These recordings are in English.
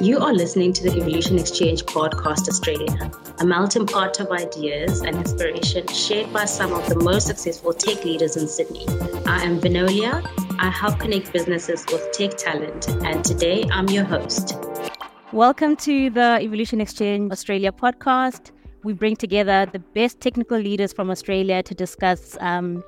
You are listening to the Evolution Exchange Podcast Australia, a melting pot of ideas and inspiration shared by some of the most successful tech leaders in Sydney. I am Vinolia. I help connect businesses with tech talent, and today I'm your host. Welcome to the Evolution Exchange Australia podcast. We bring together the best technical leaders from Australia to discuss um,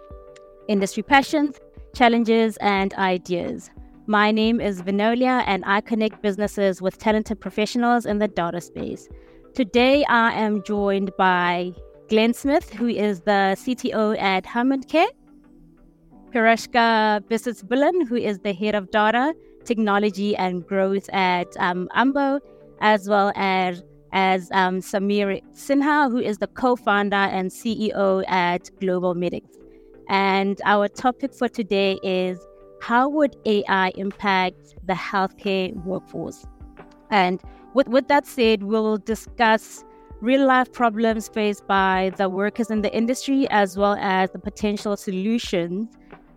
industry passions, challenges, and ideas. My name is Vinolia, and I connect businesses with talented professionals in the data space. Today, I am joined by Glen Smith, who is the CTO at Hammond Care, Piroska Bisits who is the head of data, technology, and growth at um, Umbo, as well as as um, Samir Sinha, who is the co-founder and CEO at Global Medics. And our topic for today is how would AI impact the healthcare workforce? And with, with that said, we'll discuss real life problems faced by the workers in the industry as well as the potential solutions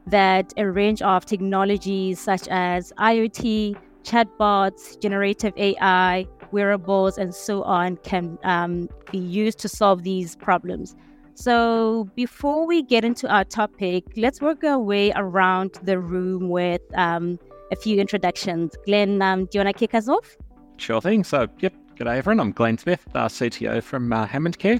that a range of technologies such as IoT, chatbots, generative AI, wearables, and so on can um, be used to solve these problems. So, before we get into our topic, let's work our way around the room with um, a few introductions. Glen, um, do you want to kick us off? Sure thing. So, yep, g'day everyone. I'm Glen Smith, uh, CTO from uh, Hammond Care.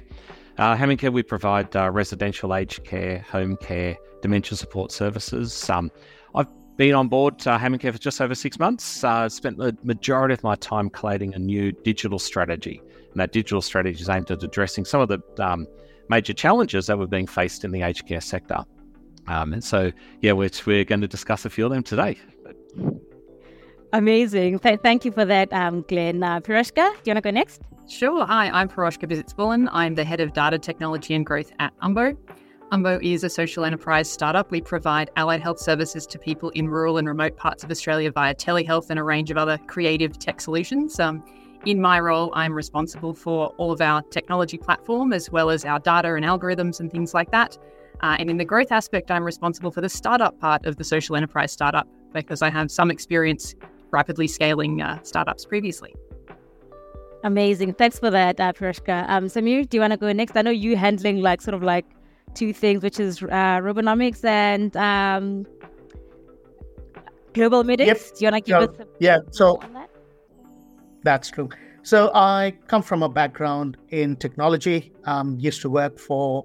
Uh, Hammond Care, we provide uh, residential aged care, home care, dementia support services. Um, I've been on board uh, Hammond Care for just over six months. Uh, spent the majority of my time collating a new digital strategy. And that digital strategy is aimed at addressing some of the um, major challenges that were being faced in the aged care sector. Um, and so, yeah, we're, we're going to discuss a few of them today. Amazing. Th- thank you for that, um, Glen. Uh, Piroska, do you want to go next? Sure. Hi, I'm Piroska Bisits I'm the head of data technology and growth at Umbo. Umbo is a social enterprise startup. We provide allied health services to people in rural and remote parts of Australia via telehealth and a range of other creative tech solutions. Um, in my role, I'm responsible for all of our technology platform as well as our data and algorithms and things like that. Uh, and in the growth aspect, I'm responsible for the startup part of the social enterprise startup because I have some experience rapidly scaling uh, startups previously. Amazing. Thanks for that, uh, Piroska. Um, Samir, do you want to go next? I know you handling like sort of like two things, which is uh, Robonomics and um, Global Medics. Yep. Do you want to give us yeah? So that's true. So I come from a background in technology. Um, used to work for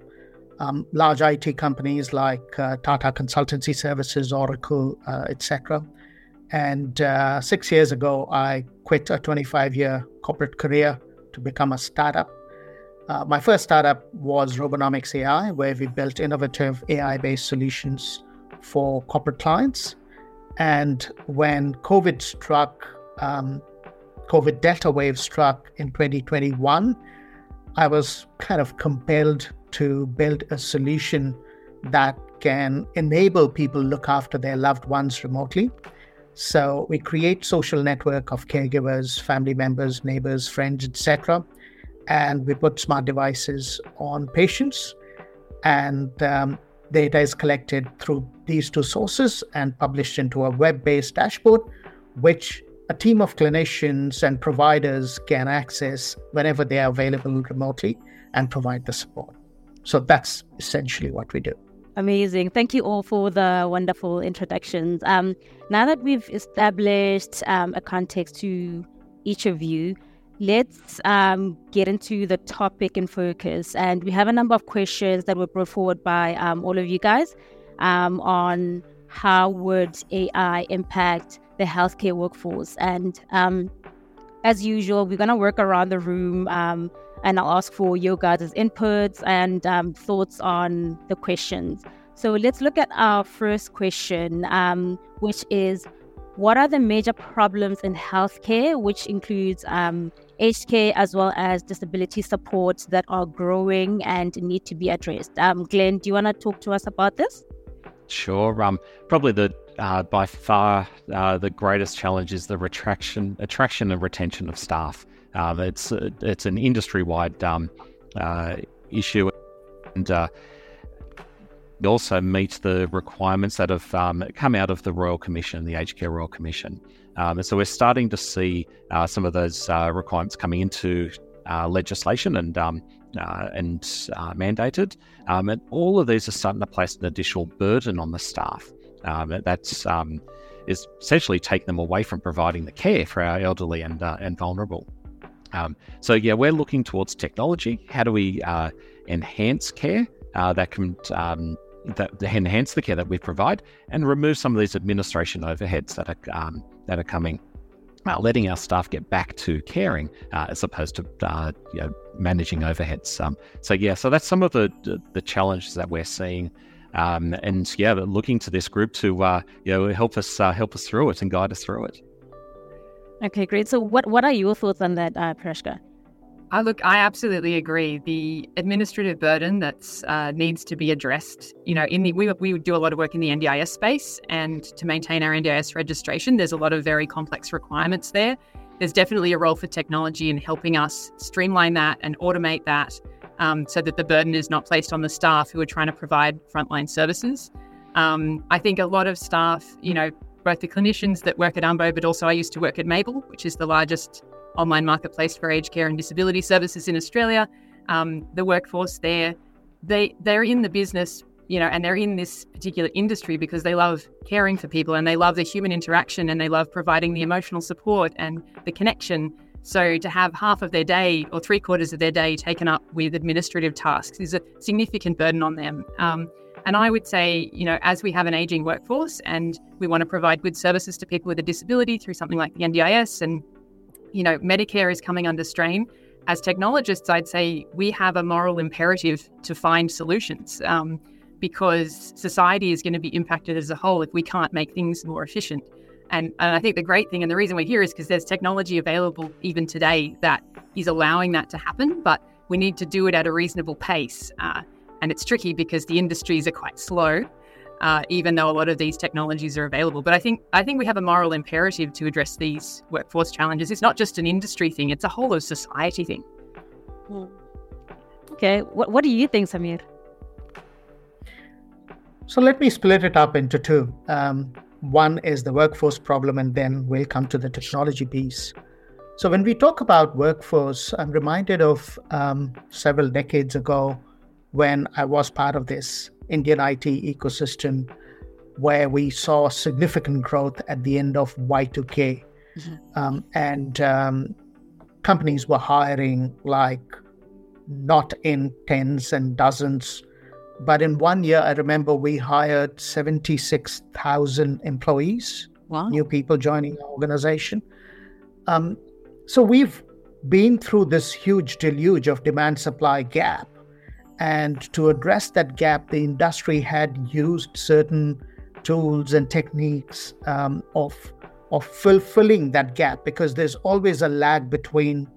um, large IT companies like uh, Tata Consultancy Services, Oracle, uh, etc. And uh, six years ago, I quit a 25-year corporate career to become a startup. Uh, my first startup was Robonomics AI, where we built innovative AI-based solutions for corporate clients. And when COVID struck, um, COVID Delta wave struck in 2021, I was kind of compelled to build a solution that can enable people to look after their loved ones remotely. So we create social network of caregivers, family members, neighbors, friends, etc., and we put smart devices on patients, and um, data is collected through these two sources and published into a web-based dashboard, which a team of clinicians and providers can access whenever they are available remotely and provide the support. So that's essentially what we do. Amazing. Thank you all for the wonderful introductions. Um, now that we've established um, a context to each of you, let's um, get into the topic and focus. And we have a number of questions that were brought forward by um, all of you guys um, on how would AI impact the healthcare workforce. And um, as usual, we're going to work around the room um, and I'll ask for your guys' inputs and um, thoughts on the questions. So let's look at our first question, um, which is what are the major problems in healthcare, which includes um, aged care as well as disability supports that are growing and need to be addressed? Um, Glen, do you want to talk to us about this? Sure. Um, probably the uh, by far uh, the greatest challenge is the retraction, attraction and retention of staff. Um, it's uh, it's an industry wide um, uh, issue, and uh, also meet the requirements that have um, come out of the Royal Commission, the Aged Care Royal Commission. Um, and so we're starting to see uh, some of those requirements coming into legislation and um, uh, and uh, mandated. Um, and all of these are starting to place an additional burden on the staff. Um, that's um, is essentially taking them away from providing the care for our elderly and uh, and vulnerable. Um, so yeah, we're looking towards technology. How do we uh, enhance care uh, that can um, that enhance the care that we provide and remove some of these administration overheads that are um, that are coming uh, letting our staff get back to caring uh, as opposed to uh, you know, managing overheads. Um, so yeah, so that's some of the the challenges that we're seeing, um, and yeah, looking to this group to uh, you know help us uh, help us through it and guide us through it. Okay, great. So what what are your thoughts on that, uh, Piroska? I look, I absolutely agree. The administrative burden that uh, needs to be addressed. You know, in the we we do a lot of work in the NDIS space, and to maintain our NDIS registration, there's a lot of very complex requirements there. There's definitely a role for technology in helping us streamline that and automate that, um, so that the burden is not placed on the staff who are trying to provide frontline services. Um, I think a lot of staff, you know, both the clinicians that work at UMBO, but also I used to work at Mable, which is the largest online marketplace for aged care and disability services in Australia. Um, the workforce there, they they're in the business, you know, and they're in this particular industry because they love caring for people and they love the human interaction and they love providing the emotional support and the connection. So to have half of their day or three quarters of their day taken up with administrative tasks is a significant burden on them. Um, and I would say, you know, as we have an aging workforce and we want to provide good services to people with a disability through something like the NDIS and you know, Medicare is coming under strain. As technologists, I'd say we have a moral imperative to find solutions um, because society is going to be impacted as a whole if we can't make things more efficient. And, and I think the great thing and the reason we're here is because there's technology available even today that is allowing that to happen, but we need to do it at a reasonable pace. Uh, and it's tricky because the industries are quite slow uh, even though a lot of these technologies are available. But I think I think we have a moral imperative to address these workforce challenges. It's not just an industry thing; it's a whole of society thing. Hmm. Okay, what what do you think, Samir? So let me split it up into two. Um, one is the workforce problem, and then we'll come to the technology piece. So when we talk about workforce, I'm reminded of um, several decades ago when I was part of this Indian IT ecosystem where we saw significant growth at the end of Y2K. Mm-hmm. Um, and um, companies were hiring like not in tens and dozens, but in one year, I remember we hired 76,000 employees, wow. new people joining our organization. Um, so we've been through this huge deluge of demand supply gap and to address that gap, the industry had used certain tools and techniques um, of, of fulfilling that gap because there's always a lag between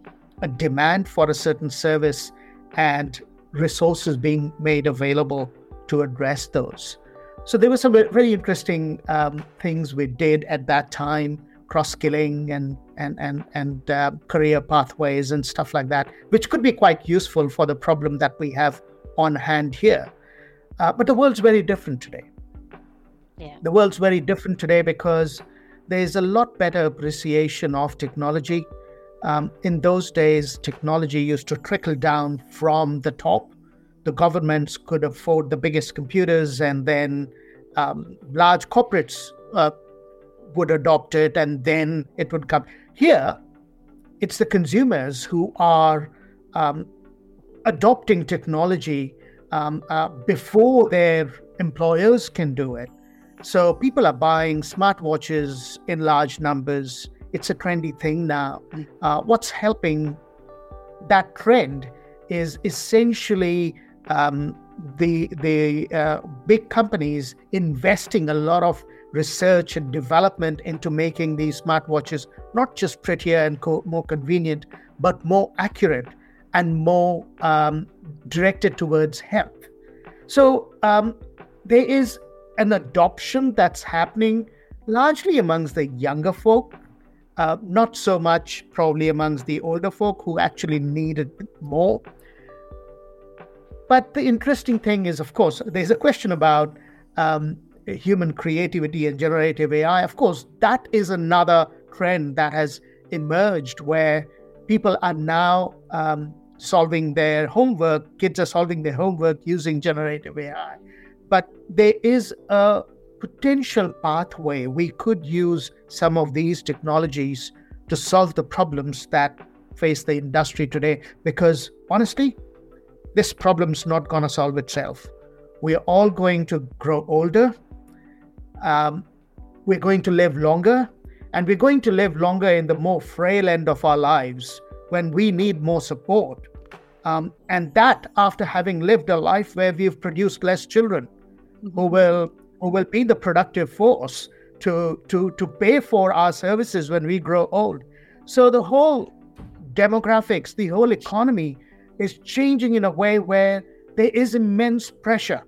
a demand for a certain service and resources being made available to address those. So there were some very interesting um, things we did at that time, cross skilling and and and and uh, career pathways and stuff like that, which could be quite useful for the problem that we have on hand here. Uh, but the world's very different today. Yeah. The world's very different today because there's a lot better appreciation of technology. Um, in those days, technology used to trickle down from the top. The governments could afford the biggest computers, and then um, large corporates uh, would adopt it, and then it would come. Here, it's the consumers who are um, adopting technology um, uh, before their employers can do it. So people are buying smartwatches in large numbers. It's a trendy thing now. Uh, what's helping that trend is essentially um, the the uh, big companies investing a lot of research and development into making these smartwatches not just prettier and co- more convenient, but more accurate and more um, directed towards health. So um, there is an adoption that's happening largely amongst the younger folk, uh, not so much probably amongst the older folk who actually need it more. but the interesting thing is, of course, there's a question about um, human creativity and generative AI. Of course, that is another trend that has emerged where people are now um, solving their homework, kids are solving their homework using generative AI. But there is a potential pathway. We could use some of these technologies to solve the problems that face the industry today because honestly, this problem's not going to solve itself. We're all going to grow older. Um, we're going to live longer, and we're going to live longer in the more frail end of our lives when we need more support. Um, and that after having lived a life where we've produced less children who will who will be the productive force to to to pay for our services when we grow old. So the whole demographics, the whole economy is changing in a way where there is immense pressure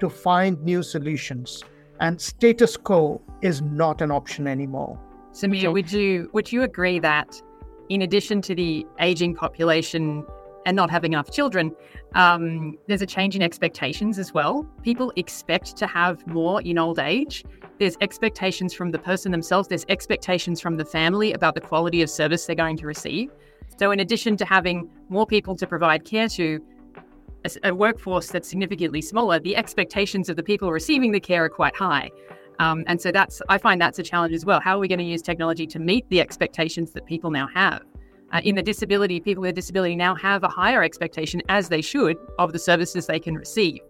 to find new solutions and status quo is not an option anymore. Samir, would you would you agree that in addition to the aging population and not having enough children, um, there's a change in expectations as well. People expect to have more in old age. There's expectations from the person themselves. There's expectations from the family about the quality of service they're going to receive. So, in addition to having more people to provide care to, a, a workforce that's significantly smaller, the expectations of the people receiving the care are quite high. Um, and so that's I find that's a challenge as well. How are we going to use technology to meet the expectations that people now have? Uh, in the disability, people with a disability now have a higher expectation, as they should, of the services they can receive,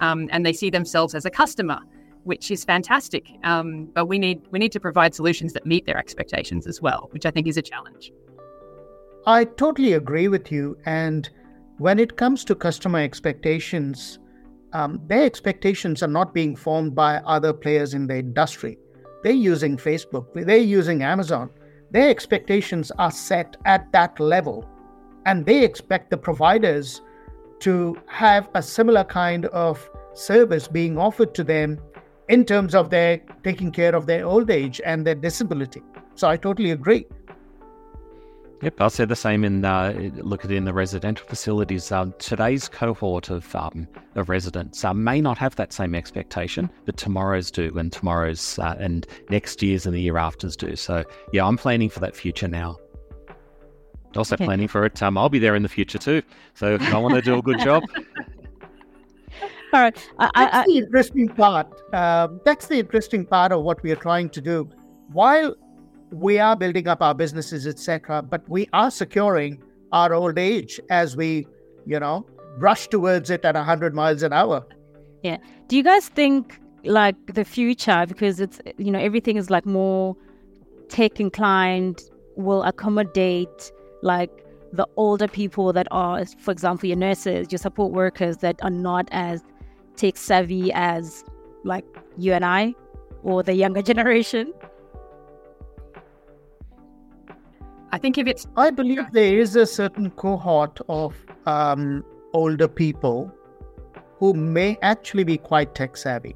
um, and they see themselves as a customer, which is fantastic. Um, but we need we need to provide solutions that meet their expectations as well, which I think is a challenge. I totally agree with you, and when it comes to customer expectations, um, their expectations are not being formed by other players in the industry. They're using Facebook, they're using Amazon. Their expectations are set at that level, and they expect the providers to have a similar kind of service being offered to them in terms of their taking care of their old age and their disability. So I totally agree. Yep, I'll say the same in uh, look at in the residential facilities. Uh, today's cohort of um, of residents uh, may not have that same expectation, but tomorrow's do, and tomorrow's uh, and next year's and the year after's do. So yeah, I'm planning for that future now. Also okay. planning for it. Um, I'll be there in the future too. So I want to do a good job. All right, I, that's I, the interesting part. Um, that's the interesting part of what we are trying to do. While we are building up our businesses, etc., but we are securing our old age as we, you know, rush towards it at 100 miles an hour. Yeah. Do you guys think like the future, because it's, you know, everything is like more tech inclined, will accommodate like the older people that are, for example, your nurses, your support workers that are not as tech savvy as like you and I or the younger generation? I think if it's. I believe there is a certain cohort of um, older people who may actually be quite tech savvy.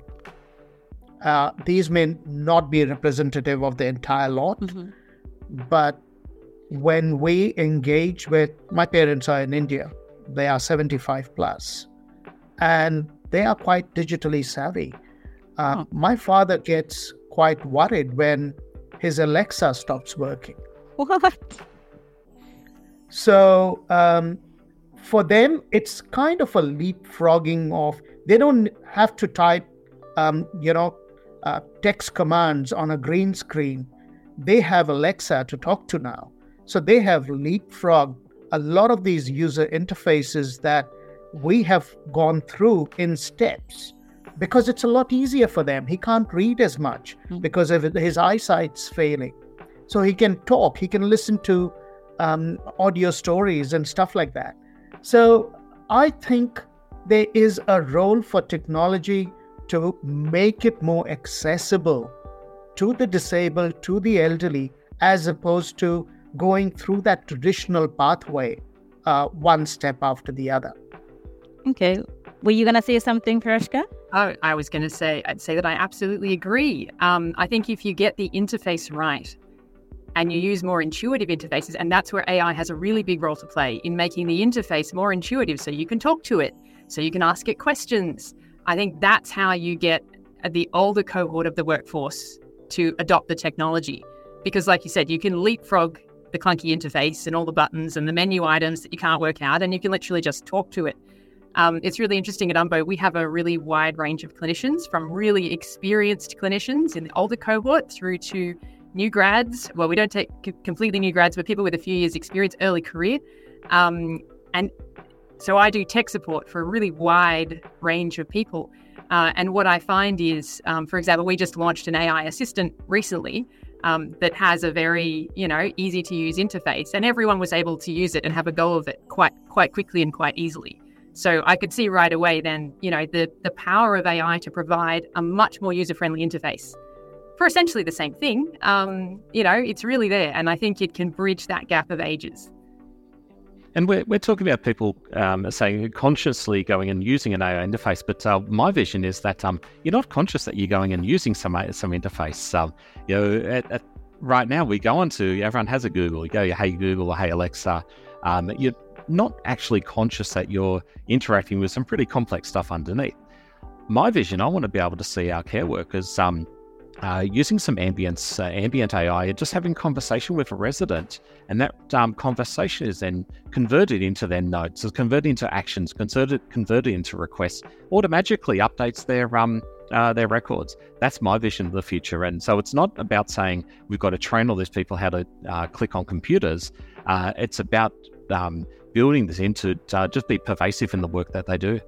Uh, these may not be representative of the entire lot, mm-hmm. but when we engage with my parents are in India, they are 75 plus, and they are quite digitally savvy. Uh, oh. My father gets quite worried when his Alexa stops working. What? So um, for them, it's kind of a leapfrogging of they don't have to type, um, you know, uh, text commands on a green screen. They have Alexa to talk to now. So they have leapfrogged a lot of these user interfaces that we have gone through in steps because it's a lot easier for them. He can't read as much mm-hmm. because of his eyesight's failing. So he can talk, he can listen to um, audio stories and stuff like that. So I think there is a role for technology to make it more accessible to the disabled, to the elderly, as opposed to going through that traditional pathway uh, one step after the other. Okay. Were you going to say something, Piroska? Oh, I was going to say, I'd say that I absolutely agree. Um, I think if you get the interface right, and you use more intuitive interfaces. And that's where AI has a really big role to play in making the interface more intuitive so you can talk to it. so you can ask it questions. I think that's how you get the older cohort of the workforce to adopt the technology. Because, like you said, you can leapfrog the clunky interface and all the buttons and the menu items that you can't work out, and you can literally just talk to it. Um, it's really interesting at Umbo. We have a really wide range of clinicians, from really experienced clinicians in the older cohort through to new grads. Well, we don't take completely new grads, but people with a few years' experience, early career. Um, and so I do tech support for a really wide range of people. Uh, and what I find is, um, for example, we just launched an AI assistant recently um, that has a very, you know, easy to use interface, and everyone was able to use it and have a go of it quite quite quickly and quite easily. So I could see right away then, you know, the the power of AI to provide a much more user friendly interface for essentially the same thing. Um, you know, it's really there, and I think it can bridge that gap of ages. And we're, we're talking about people um, saying consciously going and using an AI interface, but uh, my vision is that um, you're not conscious that you're going and using some some interface. Um, you know, at, at, right now we go onto everyone has a Google. You go, hey Google hey Alexa. Um, you're not actually conscious that you're interacting with some pretty complex stuff underneath. My vision, I want to be able to see our care workers um, uh, using some ambience, uh, ambient AI, and just having conversation with a resident, and that um, conversation is then converted into their notes, is converted into actions, converted converted into requests, automatically updates their um uh, their records. That's my vision of the future, and so it's not about saying we've got to train all these people how to uh, click on computers. Uh, it's about um, building this into uh, just be pervasive in the work that they do.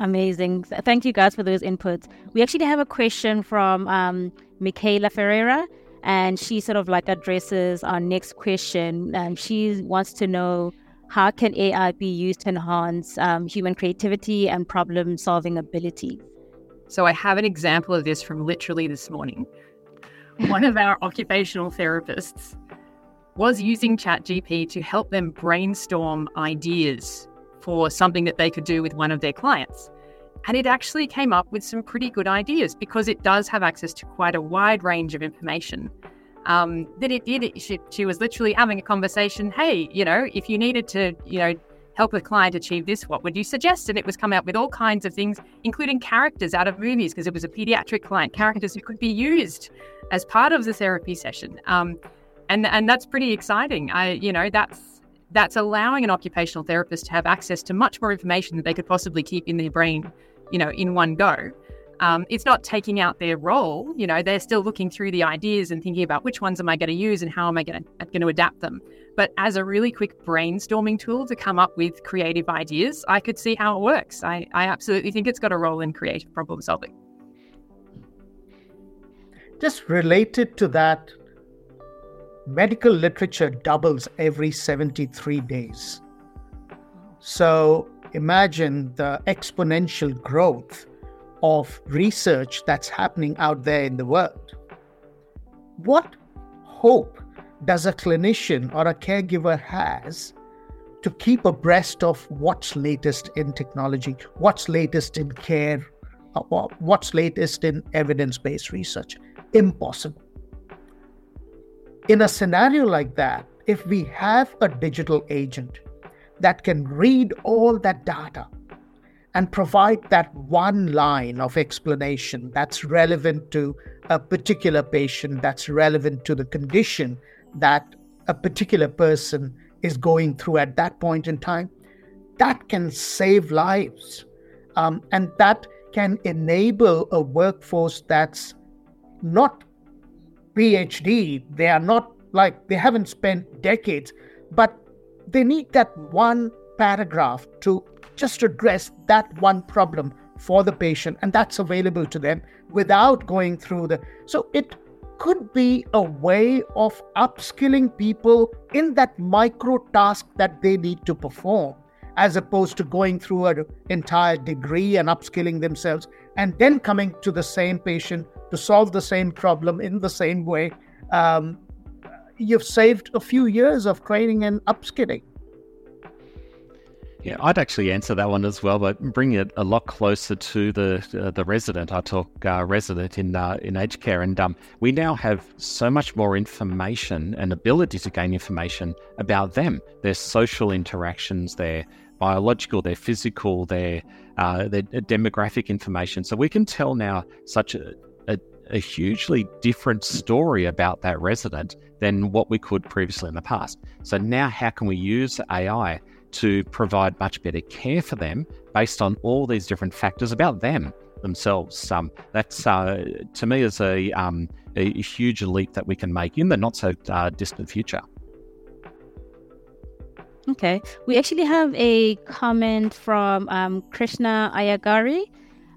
Amazing. Thank you guys for those inputs. We actually have a question from um, Michaela Ferreira, and she sort of like addresses our next question. Um, she wants to know how can AI be used to enhance um, human creativity and problem solving ability? So I have an example of this from literally this morning. One of our occupational therapists was using ChatGPT to help them brainstorm ideas for something that they could do with one of their clients. And it actually came up with some pretty good ideas because it does have access to quite a wide range of information. Um, that it did, she, she was literally having a conversation. Hey, you know, if you needed to, you know, help a client achieve this, what would you suggest? And it was come up with all kinds of things, including characters out of movies, because it was a pediatric client, characters who could be used as part of the therapy session. Um, and and that's pretty exciting. I, you know, that's that's allowing an occupational therapist to have access to much more information that they could possibly keep in their brain, you know, in one go. Um, it's not taking out their role. You know, they're still looking through the ideas and thinking about which ones am I going to use and how am I going to, going to adapt them. But as a really quick brainstorming tool to come up with creative ideas, I could see how it works. I, I absolutely think it's got a role in creative problem solving. Just related to that, medical literature doubles every 73 days. So imagine the exponential growth of research that's happening out there in the world. What hope does a clinician or a caregiver has to keep abreast of what's latest in technology, what's latest in care, uh, what's latest in evidence-based research? Impossible in a scenario like that, if we have a digital agent that can read all that data and provide that one line of explanation that's relevant to a particular patient, that's relevant to the condition that a particular person is going through at that point in time, that can save lives. Um, and that can enable a workforce that's not PhD. They are not like they haven't spent decades, but they need that one paragraph to just address that one problem for the patient, and that's available to them without going through the. So it could be a way of upskilling people in that micro task that they need to perform, as opposed to going through an entire degree and upskilling themselves and then coming to the same patient to solve the same problem in the same way, um, you've saved a few years of training and upskilling. Yeah, I'd actually answer that one as well, but bring it a lot closer to the uh, the resident. I talk uh, resident in uh, in aged care, and um, we now have so much more information and ability to gain information about them, their social interactions, their biological, their physical, their uh, their demographic information. So we can tell now such a, a, a hugely different story about that resident than what we could previously in the past. So now, how can we use AI to provide much better care for them based on all these different factors about them themselves? Um, that's uh, to me is a, um, a huge leap that we can make in the not so uh, distant future. Okay. We actually have a comment from um, Krishna Ayagari.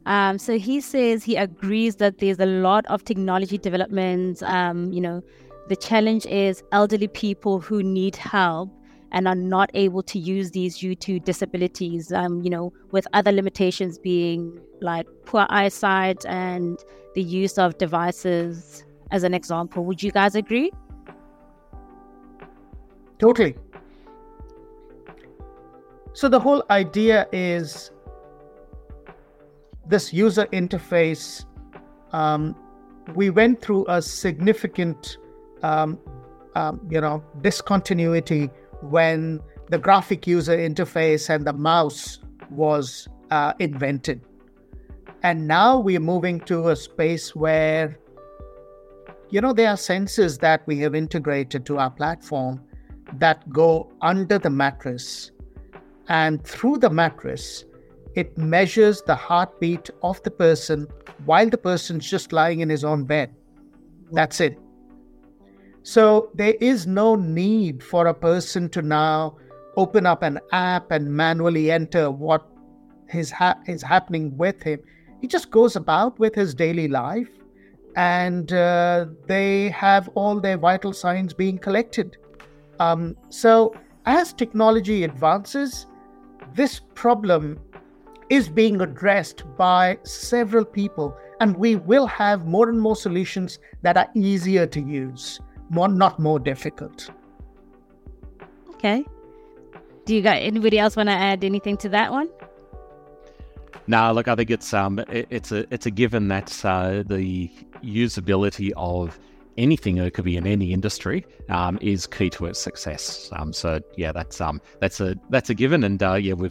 Um, so he says he agrees that there's a lot of technology developments. Um, you know, the challenge is elderly people who need help and are not able to use these due to disabilities. Um, you know, with other limitations being like poor eyesight and the use of devices, as an example. Would you guys agree? Totally. So the whole idea is this user interface. Um, we went through a significant, um, um, you know, discontinuity when the graphic user interface and the mouse was uh, invented. And now we're moving to a space where, you know, there are sensors that we have integrated to our platform that go under the mattress and through the mattress, it measures the heartbeat of the person while the person's just lying in his own bed. That's it. So there is no need for a person to now open up an app and manually enter what is, ha- is happening with him. He just goes about with his daily life and uh, they have all their vital signs being collected. Um, so as technology advances, this problem is being addressed by several people, and we will have more and more solutions that are easier to use, more not more difficult. Okay. Do you got anybody else want to add anything to that one? No, look, I think it's um, it, it's a it's a given that uh, the usability of anything that could be in any industry um, is key to its success. Um, so yeah, that's um, that's a that's a given, and uh, yeah, we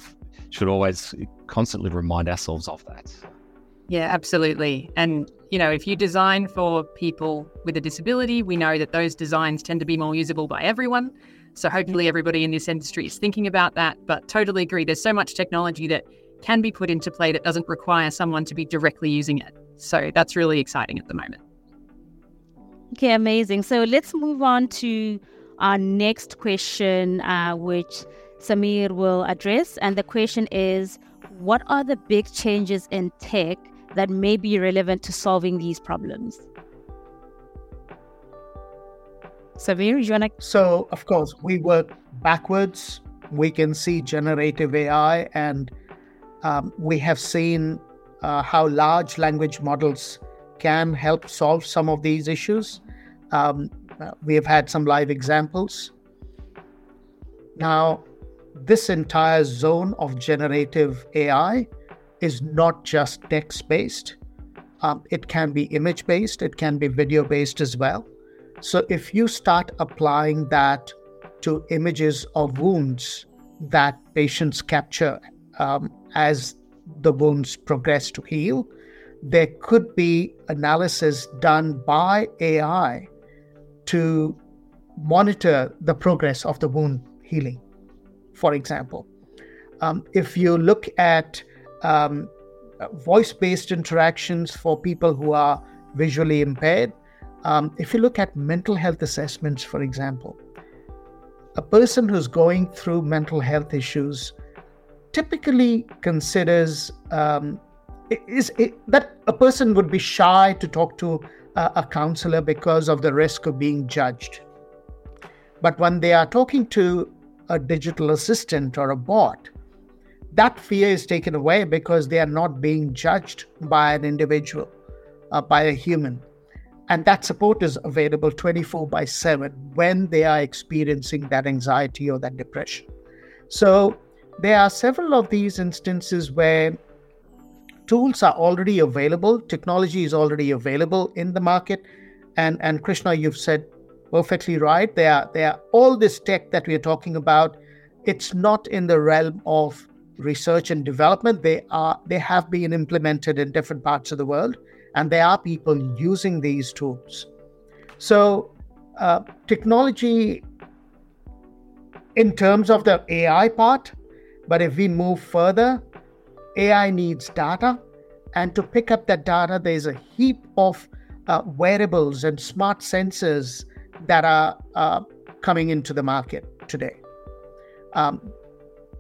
should always constantly remind ourselves of that. Yeah, absolutely. And you know, if you design for people with a disability, we know that those designs tend to be more usable by everyone. So hopefully, everybody in this industry is thinking about that. But totally agree. There's so much technology that can be put into play that doesn't require someone to be directly using it. So that's really exciting at the moment. Okay, amazing. So let's move on to our next question, uh, which Samir will address. And the question is What are the big changes in tech that may be relevant to solving these problems? Samir, you want to? So, of course, we work backwards. We can see generative AI, and um, we have seen uh, how large language models can help solve some of these issues. Um, we have had some live examples. Now, this entire zone of generative AI is not just text based, um, it can be image based, it can be video based as well. So, if you start applying that to images of wounds that patients capture um, as the wounds progress to heal, there could be analysis done by AI to monitor the progress of the wound healing, for example. Um, if you look at um, voice based interactions for people who are visually impaired, um, if you look at mental health assessments, for example, a person who's going through mental health issues typically considers um, is it, that a person would be shy to talk to a, a counselor because of the risk of being judged. But when they are talking to a digital assistant or a bot, that fear is taken away because they are not being judged by an individual, uh, by a human. And that support is available 24 by 7 when they are experiencing that anxiety or that depression. So there are several of these instances where tools are already available, technology is already available in the market. And, and Krishna, you've said perfectly right. There are, there are all this tech that we are talking about it's not in the realm of research and development. They are they have been implemented in different parts of the world, and there are people using these tools. So, uh, technology in terms of the AI part, but if we move further, AI needs data, and to pick up that data, there's a heap of uh, wearables and smart sensors that are uh, coming into the market today. Um,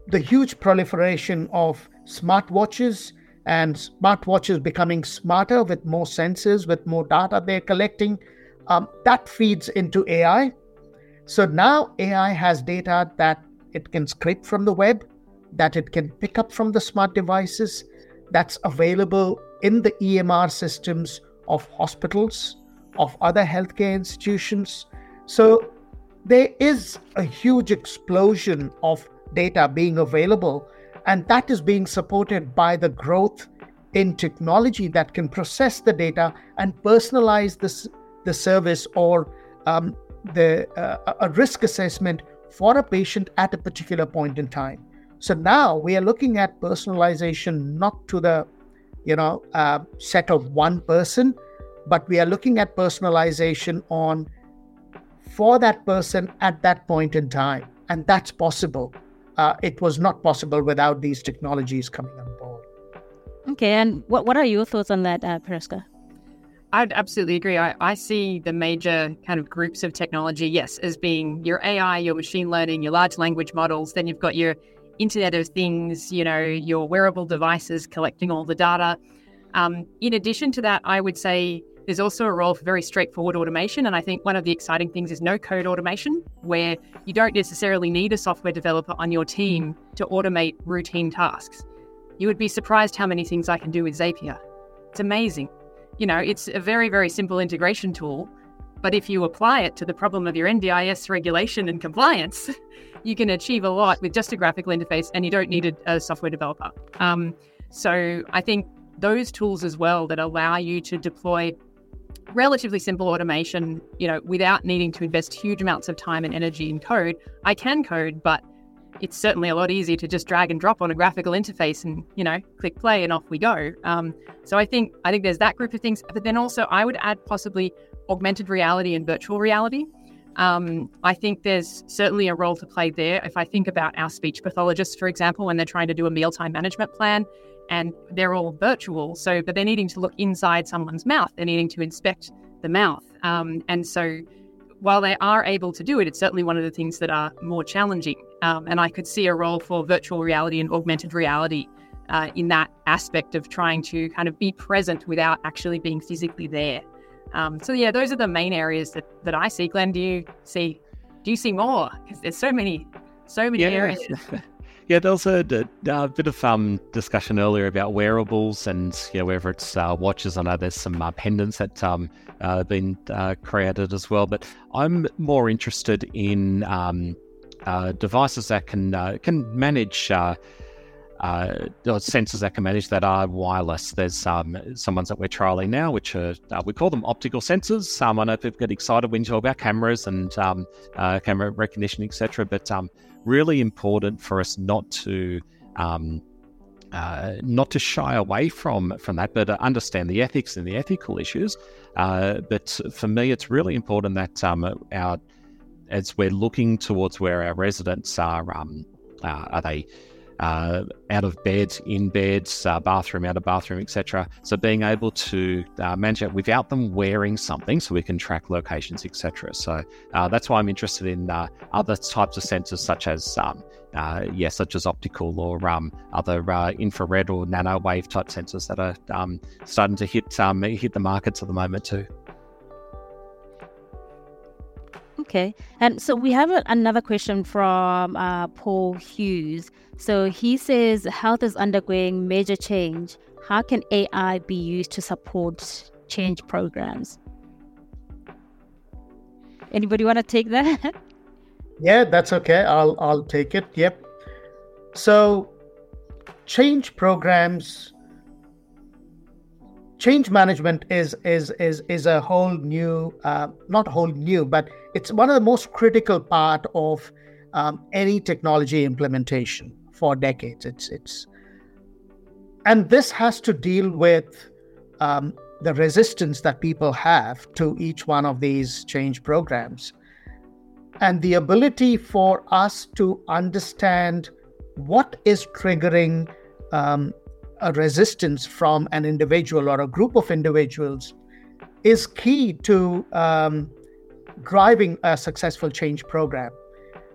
the huge proliferation of smartwatches and smartwatches becoming smarter with more sensors, with more data they're collecting, um, that feeds into AI. So now AI has data that it can scrape from the web, that it can pick up from the smart devices, that's available in the EMR systems of hospitals, of other healthcare institutions. So there is a huge explosion of data being available, and that is being supported by the growth in technology that can process the data and personalize this, the service or um, the uh, a risk assessment for a patient at a particular point in time. So now we are looking at personalization not to the you know uh, set of one person, but we are looking at personalization on for that person at that point in time, and that's possible uh, it was not possible without these technologies coming on board. Okay, and what, what are your thoughts on that, uh, Piroska? I'd absolutely agree. I, I see the major kind of groups of technology, yes, as being your AI, your machine learning, your large language models. Then you've got your Internet of Things, you know, your wearable devices collecting all the data. Um, in addition to that, I would say there's also a role for very straightforward automation. And I think one of the exciting things is no code automation, where you don't necessarily need a software developer on your team to automate routine tasks. You would be surprised how many things I can do with Zapier. It's amazing. You know, it's a very, very simple integration tool. But if you apply it to the problem of your NDIS regulation and compliance, you can achieve a lot with just a graphical interface and you don't need a, a software developer. Um, so I think those tools as well that allow you to deploy relatively simple automation, you know, without needing to invest huge amounts of time and energy in code. I can code, but it's certainly a lot easier to just drag and drop on a graphical interface and you know click play and off we go. Um, so I think I think there's that group of things, but then also I would add possibly augmented reality and virtual reality. Um, I think there's certainly a role to play there. If I think about our speech pathologists, for example, when they're trying to do a mealtime management plan, and they're all virtual. So, but they're needing to look inside someone's mouth. They're needing to inspect the mouth. Um, and so, while they are able to do it, it's certainly one of the things that are more challenging. Um, and I could see a role for virtual reality and augmented reality uh, in that aspect of trying to kind of be present without actually being physically there. Um, so yeah, those are the main areas that, that I see. Glen, do you see do you see more? Because there's so many so many yeah. areas. Yeah, there was a, a, a, bit of um, discussion earlier about wearables and you know, whether it's uh, watches. I know there's some uh, pendants that um, uh, been uh, created as well, but I'm more interested in um, uh, devices that can uh, can manage. Uh, sensors that can manage that are wireless. There's um, some ones that we're trialing now, which are we call them optical sensors. Um, I know people get excited when you talk about cameras and um, camera recognition, etc. But um, really important for us not to um, uh, not to shy away from from that, but uh, understand the ethics and the ethical issues. Uh, but for me, it's really important that um, our as we're looking towards where our residents are, uh, are they uh, out of bed, in bed, uh, bathroom, out of bathroom, etc. So being able to uh, manage it without them wearing something, so we can track locations, etc. So uh, that's why I'm interested in uh, other types of sensors, such as um, uh, yeah, such as optical or um, other infrared or nanowave type sensors that are um, starting to hit um, hit the markets at the moment too. Okay. And so we have a, another question from uh, Paul Hughes. So he says health is undergoing major change. How can AI be used to support change programs? Anybody want to take that? yeah, that's okay. I'll I'll take it. Yep. So change programs change management is is is is a whole new uh, not whole new but it's one of the most critical part of um, any technology implementation for decades. It's it's and this has to deal with um, the resistance that people have to each one of these change programs and the ability for us to understand what is triggering um, a resistance from an individual or a group of individuals is key to um, driving a successful change program.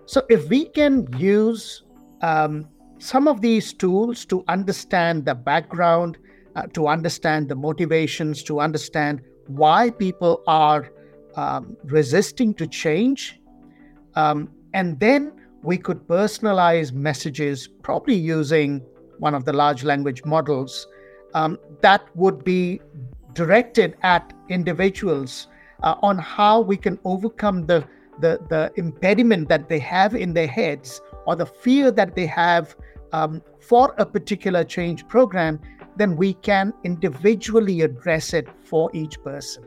So, if we can use um, some of these tools to understand the background, uh, to understand the motivations, to understand why people are um, resisting to change, um, and then we could personalize messages, probably using one of the large language models um, that would be directed at individuals uh, on how we can overcome the, the, the impediment that they have in their heads or the fear that they have um, for a particular change program, then we can individually address it for each person.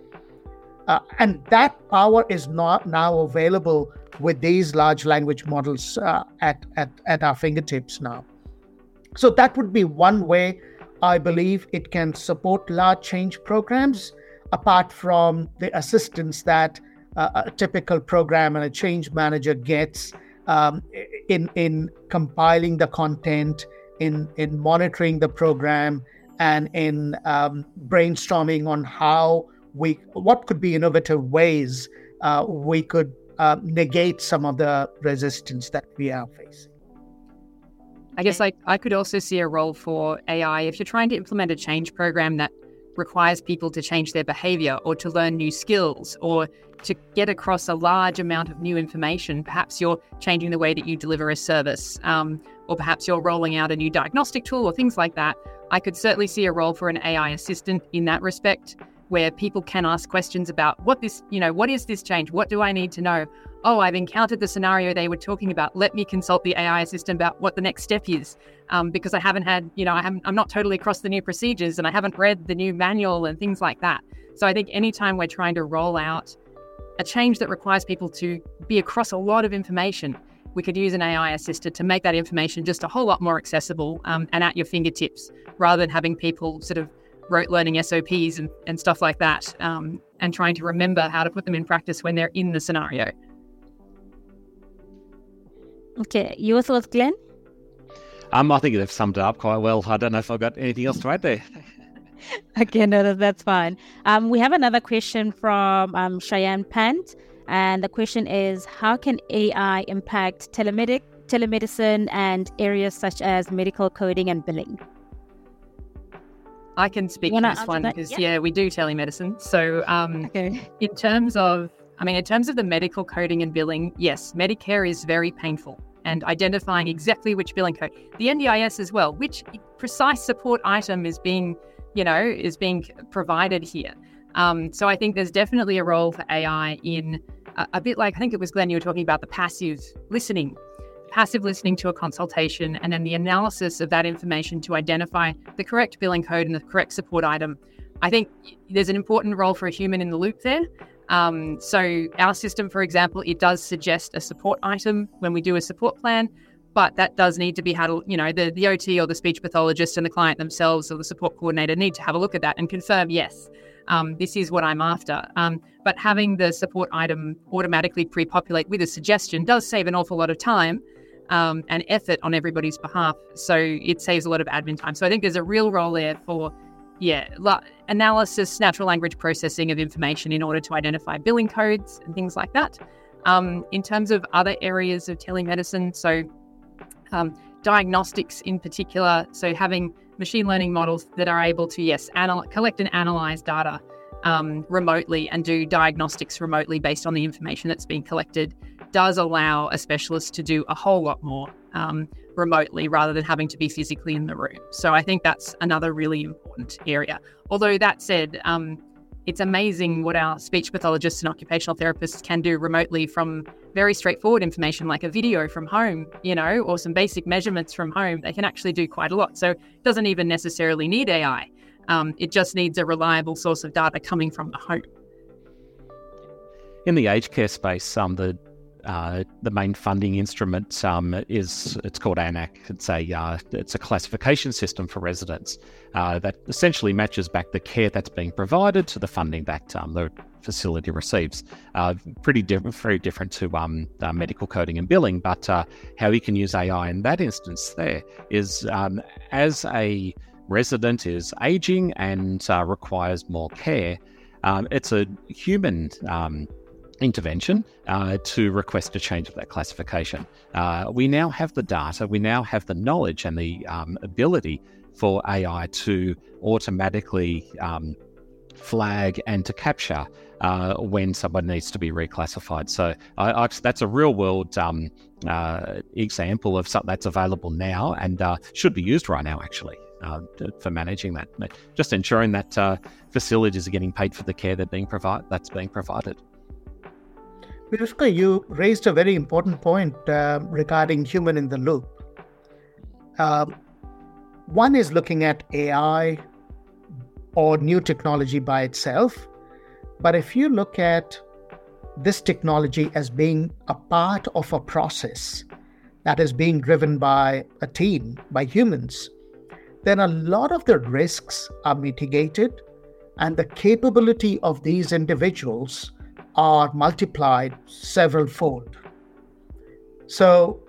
Uh, and that power is not now available with these large language models uh, at, at, at our fingertips now. So that would be one way I believe it can support large change programs, apart from the assistance that uh, a typical program and a change manager gets um, in in compiling the content, in in monitoring the program, and in um, brainstorming on how we what could be innovative ways uh, we could uh, negate some of the resistance that we are facing. I guess like I could also see a role for AI if you're trying to implement a change program that requires people to change their behavior or to learn new skills or to get across a large amount of new information. Perhaps you're changing the way that you deliver a service, um, or perhaps you're rolling out a new diagnostic tool or things like that. I could certainly see a role for an AI assistant in that respect where people can ask questions about what this, you know, what is this change? What do I need to know? Oh, I've encountered the scenario they were talking about. Let me consult the AI assistant about what the next step is, um, because I haven't had, you know, I I'm not totally across the new procedures and I haven't read the new manual and things like that. So I think anytime we're trying to roll out a change that requires people to be across a lot of information, we could use an AI assistant to make that information just a whole lot more accessible um, and at your fingertips, rather than having people sort of rote learning SOPs and, and stuff like that, um, and trying to remember how to put them in practice when they're in the scenario. Okay, your thoughts, Glen? Um, I think they've summed it up quite well. I don't know if I've got anything else to add there. okay, no, that's fine. Um, we have another question from um, Cheyenne Pant, and the question is How can AI impact telemedic, telemedicine and areas such as medical coding and billing? I can speak to this one because, yeah. yeah. we do telemedicine. So, um, okay. in terms of, I mean, in terms of the medical coding and billing, yes, Medicare is very painful and identifying exactly which billing code. The NDIS as well, which precise support item is being, you know, is being provided here. Um, so I think there's definitely a role for AI in a, a bit like I think it was Glen you were talking about the passive listening passive listening to a consultation, and then the analysis of that information to identify the correct billing code and the correct support item. I think there's an important role for a human in the loop there. Um, so, our system, for example, it does suggest a support item when we do a support plan, but that does need to be handled. You know, the, the OT or the speech pathologist and the client themselves or the support coordinator need to have a look at that and confirm, yes, um, this is what I'm after. Um, but having the support item automatically pre populate with a suggestion does save an awful lot of time um, and effort on everybody's behalf. So it saves a lot of admin time. So I think there's a real role there for, yeah, analysis, natural language processing of information in order to identify billing codes and things like that. Um, in terms of other areas of telemedicine, so um, diagnostics in particular, so having machine learning models that are able to, yes, anal- collect and analyze data um, remotely and do diagnostics remotely based on the information that's being collected does allow a specialist to do a whole lot more um, remotely rather than having to be physically in the room. So I think that's another really important area. Although that said, um, it's amazing what our speech pathologists and occupational therapists can do remotely from very straightforward information like a video from home, you know, or some basic measurements from home. They can actually do quite a lot. So it doesn't even necessarily need AI. Um, it just needs a reliable source of data coming from the home. In the aged care space, um, the uh, the main funding instrument um, is it's called AN-ACC. It's a uh, it's a classification system for residents uh, that essentially matches back the care that's being provided to the funding that um, the facility receives. Uh, pretty different, very different to um, medical coding and billing, but uh, how you can use AI in that instance there is um, as a resident is aging and requires more care. Um, it's a human um, intervention uh, to request a change of that classification. Uh, we now have the data, we now have the knowledge and the um, ability for AI to automatically um, flag and to capture uh, when someone needs to be reclassified. So I, I, that's a real world um, uh, example of something that's available now and uh, should be used right now, actually. Uh, for managing that, just ensuring that uh, facilities are getting paid for the care being provide that's being provided. Piroska, you raised a very important point uh, regarding human in the loop. Um, one is looking at AI or new technology by itself. But if you look at this technology as being a part of a process that is being driven by a team, by humans, then a lot of the risks are mitigated and the capability of these individuals are multiplied several fold. So,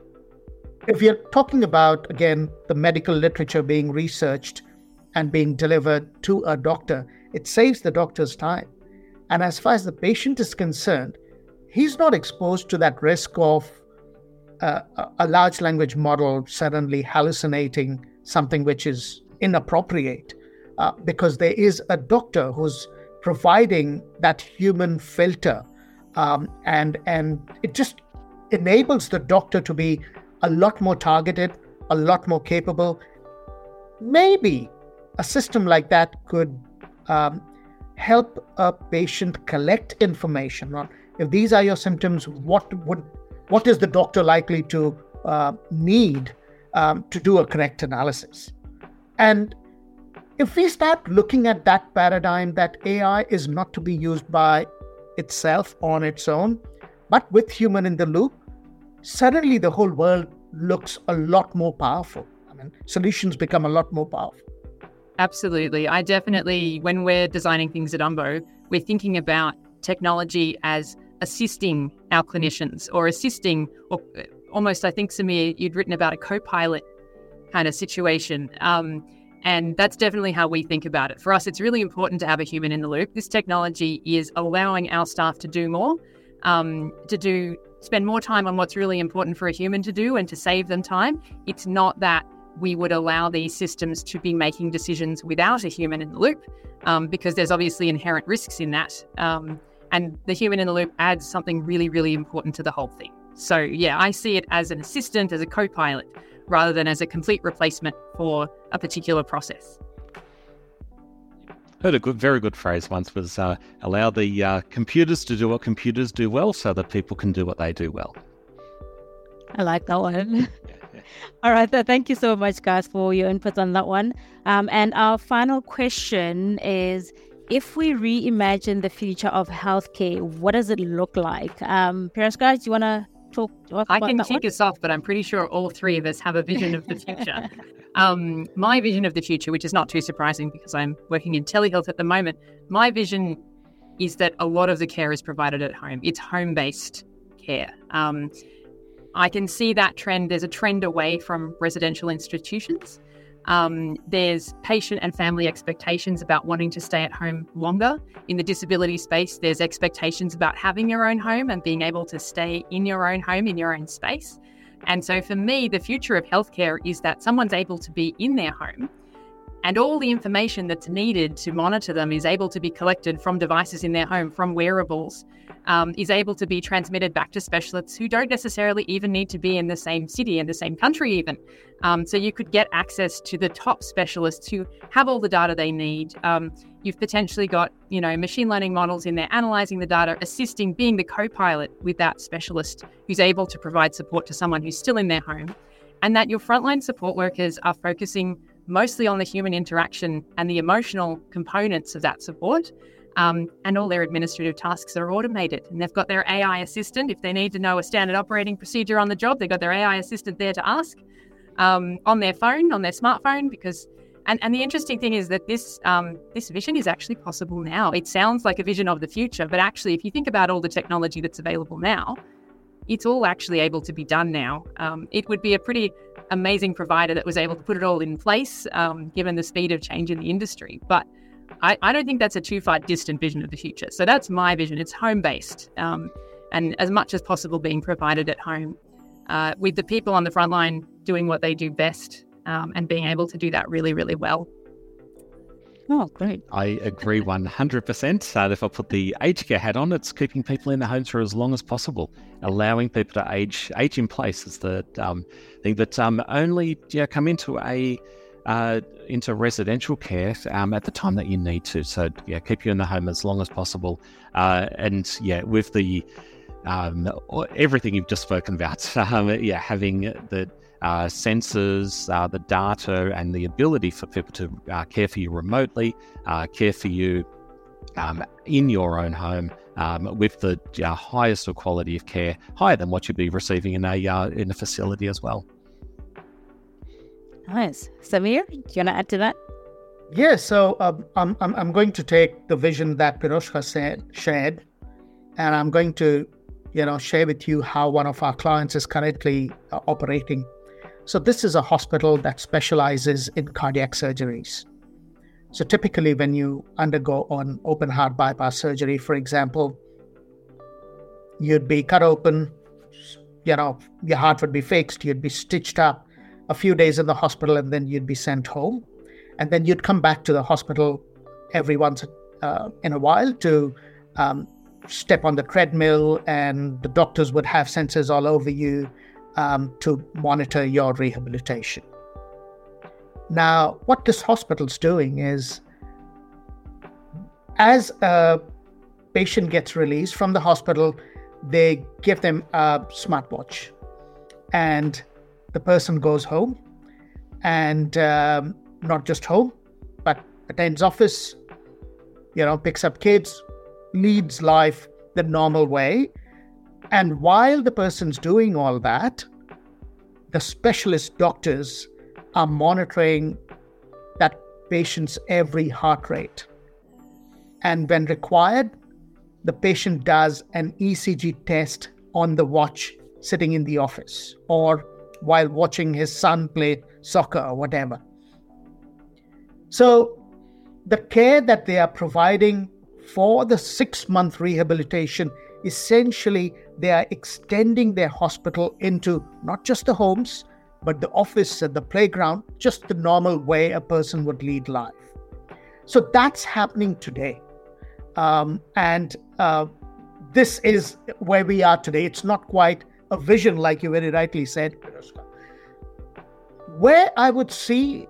if you're talking about, again, the medical literature being researched and being delivered to a doctor, it saves the doctor's time. And as far as the patient is concerned, he's not exposed to that risk of uh, a large language model suddenly hallucinating something which is inappropriate uh, because there is a doctor who's providing that human filter um, and and it just enables the doctor to be a lot more targeted a lot more capable. Maybe a system like that could um, help a patient collect information on if these are your symptoms what would what is the doctor likely to uh, need um, to do a correct analysis? And if we start looking at that paradigm that AI is not to be used by itself on its own, but with human in the loop, suddenly the whole world looks a lot more powerful. I mean, solutions become a lot more powerful. Absolutely. I definitely, when we're designing things at Umbo, we're thinking about technology as assisting our clinicians or assisting, or almost, I think, Samir, you'd written about a co pilot kind of situation. Um, and that's definitely how we think about it. For us, it's really important to have a human in the loop. This technology is allowing our staff to do more, um, to do spend more time on what's really important for a human to do and to save them time. It's not that we would allow these systems to be making decisions without a human in the loop, um, because there's obviously inherent risks in that. Um, and the human in the loop adds something really, really important to the whole thing. So, yeah, I see it as an assistant, as a co pilot rather than as a complete replacement for a particular process. Heard a good, very good phrase once was uh, allow the uh, computers to do what computers do well so that people can do what they do well. I like that one. All right, thank you so much, guys, for your input on that one. Um, and our final question is if we reimagine the future of healthcare, what does it look like? Um, Paris, guys, do you want to talk? I can kick us off, but I'm pretty sure all three of us have a vision of the future. um, my vision of the future, which is not too surprising because I'm working in telehealth at the moment, my vision is that a lot of the care is provided at home. It's home based care. Um, I can see that trend. There's a trend away from residential institutions. Um, there's patient and family expectations about wanting to stay at home longer. In the disability space, there's expectations about having your own home and being able to stay in your own home, in your own space. And so for me, the future of healthcare is that someone's able to be in their home and all the information that's needed to monitor them is able to be collected from devices in their home, from wearables, um, is able to be transmitted back to specialists who don't necessarily even need to be in the same city, in the same country, even. Um, so you could get access to the top specialists who have all the data they need. Um, you've potentially got, you know, machine learning models in there analyzing the data, assisting, being the co-pilot with that specialist who's able to provide support to someone who's still in their home. And that your frontline support workers are focusing mostly on the human interaction and the emotional components of that support. Um, and all their administrative tasks are automated. And they've got their AI assistant. If they need to know a standard operating procedure on the job, they've got their AI assistant there to ask um, on their phone, on their smartphone, because and, and the interesting thing is that this um, this vision is actually possible now. It sounds like a vision of the future, but actually, if you think about all the technology that's available now, it's all actually able to be done now. Um, it would be a pretty amazing provider that was able to put it all in place, um, given the speed of change in the industry. But I, I, don't think that's a too far distant vision of the future. So that's my vision. It's home based um, and as much as possible being provided at home uh, with the people on the front line doing what they do best um, and being able to do that really, really well. Oh, great. I agree 100%. Uh, if I put the aged care hat on, it's keeping people in the homes for as long as possible, allowing people to age age in place is the um, thing that um, only yeah, come into a uh, into residential care um, at the time that you need to. So yeah, keep you in the home as long as possible. Uh, and yeah, with the um, everything you've just spoken about, um, yeah, having the uh, sensors, uh, the data, and the ability for people to uh, care for you remotely, uh, care for you um, in your own home um, with the highest quality of care, higher than what you'd be receiving in a in a facility as well. Nice, Samir. Do you want to add to that? Yeah, so um, I'm, I'm I'm going to take the vision that Piroska said shared, and I'm going to you know share with you how one of our clients is currently operating so, this is a hospital that specializes in cardiac surgeries. So, typically, when you undergo an open heart bypass surgery, for example, you'd be cut open, you know, your heart would be fixed, you'd be stitched up a few days in the hospital, and then you'd be sent home. And then you'd come back to the hospital every once uh, in a while to um, step on the treadmill, and the doctors would have sensors all over you um, to monitor your rehabilitation. Now, what this hospital's doing is as a patient gets released from the hospital, they give them a smartwatch, and the person goes home, and um, not just home, but attends office, you know, picks up kids, leads life the normal way, and while the person's doing all that, the specialist doctors are monitoring that patient's every heart rate. And when required, the patient does an ECG test on the watch sitting in the office or while watching his son play soccer or whatever. So, the care that they are providing for the six month rehabilitation essentially they are extending their hospital into not just the homes, but the office and the playground, just the normal way a person would lead life. So that's happening today. Um, and uh, this is where we are today. It's not quite a vision, like you very rightly said. Where I would see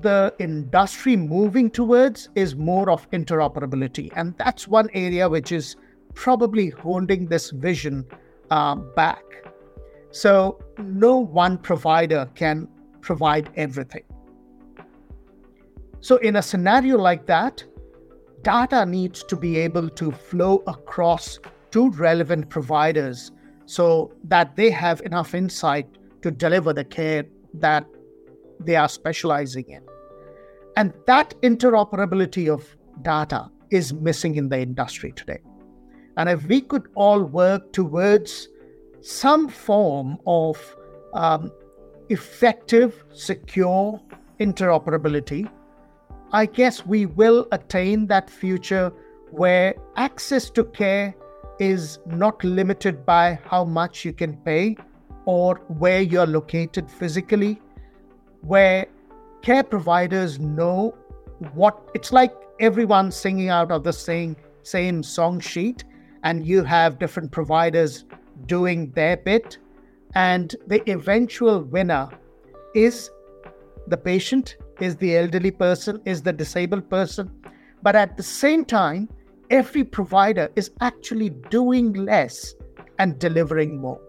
the industry moving towards is more of interoperability. And that's one area which is probably holding this vision uh, back. So, no one provider can provide everything. So, in a scenario like that, data needs to be able to flow across to relevant providers so that they have enough insight to deliver the care that they are specializing in. And that interoperability of data is missing in the industry today. And if we could all work towards some form of um, effective, secure interoperability, I guess we will attain that future where access to care is not limited by how much you can pay or where you're located physically, where care providers know what it's like everyone singing out of the same, same song sheet and you have different providers doing their bit. And the eventual winner is the patient, is the elderly person, is the disabled person. But at the same time, every provider is actually doing less and delivering more.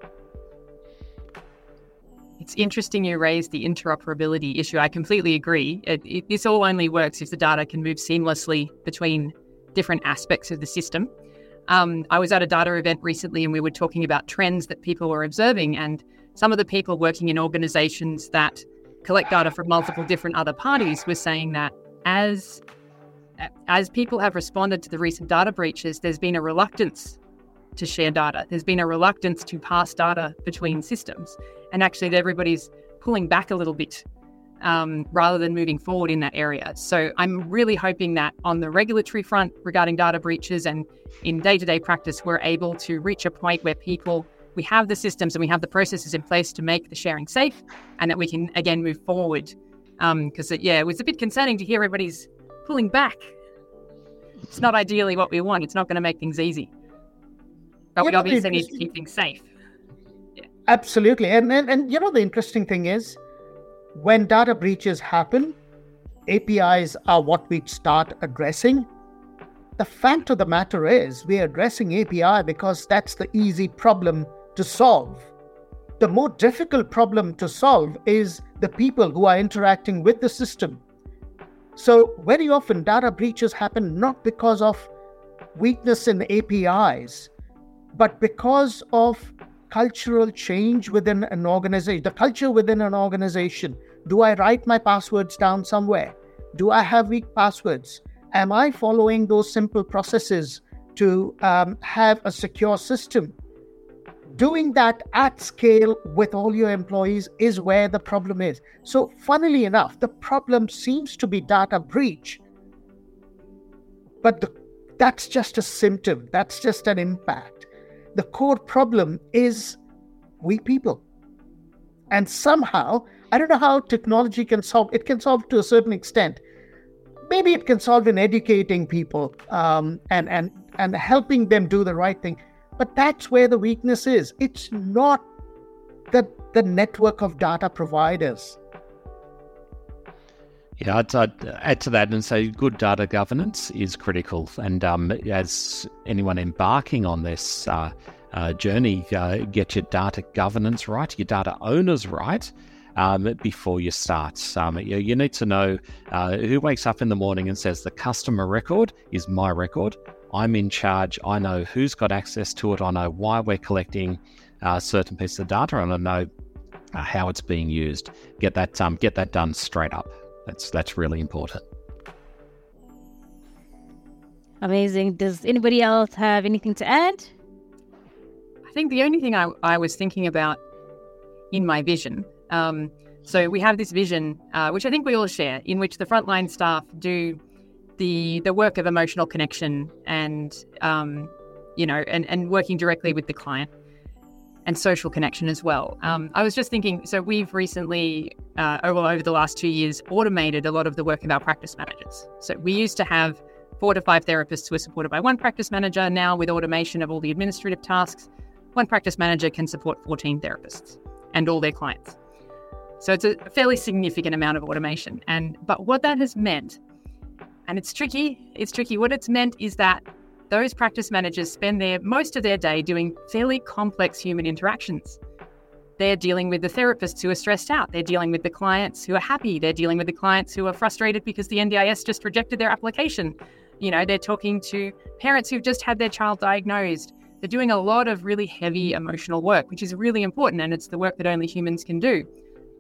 It's interesting you raised the interoperability issue. I completely agree. It, it, this all only works if the data can move seamlessly between different aspects of the system. Um, I was at a data event recently and we were talking about trends that people were observing. And some of the people working in organizations that collect data from multiple different other parties were saying that as as people have responded to the recent data breaches, there's been a reluctance to share data. There's been a reluctance to pass data between systems. And actually, everybody's pulling back a little bit um, rather than moving forward in that area. So I'm really hoping that on the regulatory front regarding data breaches and in day to day practice, we're able to reach a point where people, we have the systems and we have the processes in place to make the sharing safe and that we can again move forward. Because, um, yeah, it was a bit concerning to hear everybody's pulling back. It's not ideally what we want, it's not going to make things easy. But you we obviously need to keep things safe. Yeah. Absolutely. And, and, and, you know, the interesting thing is, when data breaches happen, APIs are what we start addressing. The fact of the matter is, we're addressing API because that's the easy problem to solve. The more difficult problem to solve is the people who are interacting with the system. So, very often, data breaches happen not because of weakness in APIs, but because of cultural change within an organization, the culture within an organization. Do I write my passwords down somewhere? Do I have weak passwords? Am I following those simple processes to um, have a secure system? Doing that at scale with all your employees is where the problem is. So, funnily enough, the problem seems to be data breach, but the, that's just a symptom, that's just an impact the core problem is we people. And somehow, I don't know how technology can solve it, can solve to a certain extent. Maybe it can solve in educating people um, and, and, and helping them do the right thing. But that's where the weakness is. It's not the, the network of data providers. Yeah, I'd, I'd, add to that and say good data governance is critical. And um, as anyone embarking on this uh, uh, journey, uh, get your data governance right, your data owners right. Um, before you start, um, you, you, need to know uh, who wakes up in the morning and says the customer record is my record. I'm in charge. I know who's got access to it. I know why we're collecting uh, certain pieces of data, and I know uh, how it's being used. Get that um, get that done straight up. That's that's really important. Amazing. Does anybody else have anything to add? I think the only thing I, I was thinking about in my vision. Um, so we have this vision, uh, which I think we all share, in which the frontline staff do the the work of emotional connection and um, you know and, and working directly with the client and social connection as well. Um, I was just thinking, so we've recently, uh, over, over the last two years, automated a lot of the work of our practice managers. So we used to have four to five therapists who were supported by one practice manager. Now, with automation of all the administrative tasks, one practice manager can support 14 therapists and all their clients. So it's a fairly significant amount of automation. And but what that has meant, and it's tricky, it's tricky. What it's meant is that those practice managers spend their most of their day doing fairly complex human interactions. They're dealing with the therapists who are stressed out. They're dealing with the clients who are happy. They're dealing with the clients who are frustrated because the NDIS just rejected their application. You know, they're talking to parents who've just had their child diagnosed. They're doing a lot of really heavy emotional work, which is really important and it's the work that only humans can do.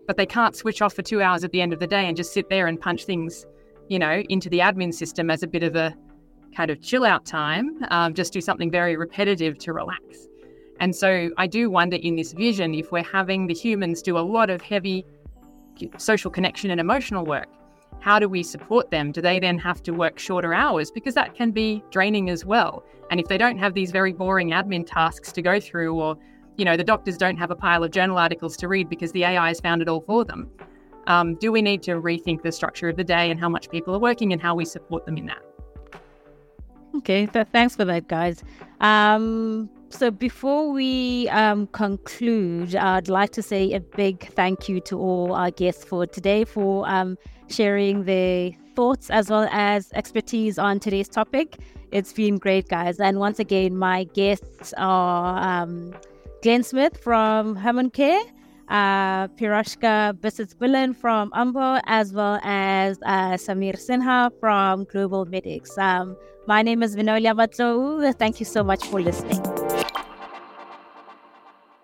But they can't switch off for two hours at the end of the day and just sit there and punch things, you know, into the admin system as a bit of a kind of chill out time, um, just do something very repetitive to relax. And so I do wonder in this vision if we're having the humans do a lot of heavy social connection and emotional work, how do we support them? Do they then have to work shorter hours? Because that can be draining as well. And if they don't have these very boring admin tasks to go through, or you know, the doctors don't have a pile of journal articles to read because the AI has found it all for them. Um, do we need to rethink the structure of the day and how much people are working and how we support them in that? Okay, th- thanks for that, guys. Um, so before we um, conclude, I'd like to say a big thank you to all our guests for today for um, sharing their thoughts as well as expertise on today's topic. It's been great, guys. And once again, my guests are um, Glen Smith from Hammond Care, uh, Piroska Bisits-Bullen from Umbo, as well as uh, Samir Sinha from Global Medics. Um, my name is Vinolia Matlou. Thank you so much for listening.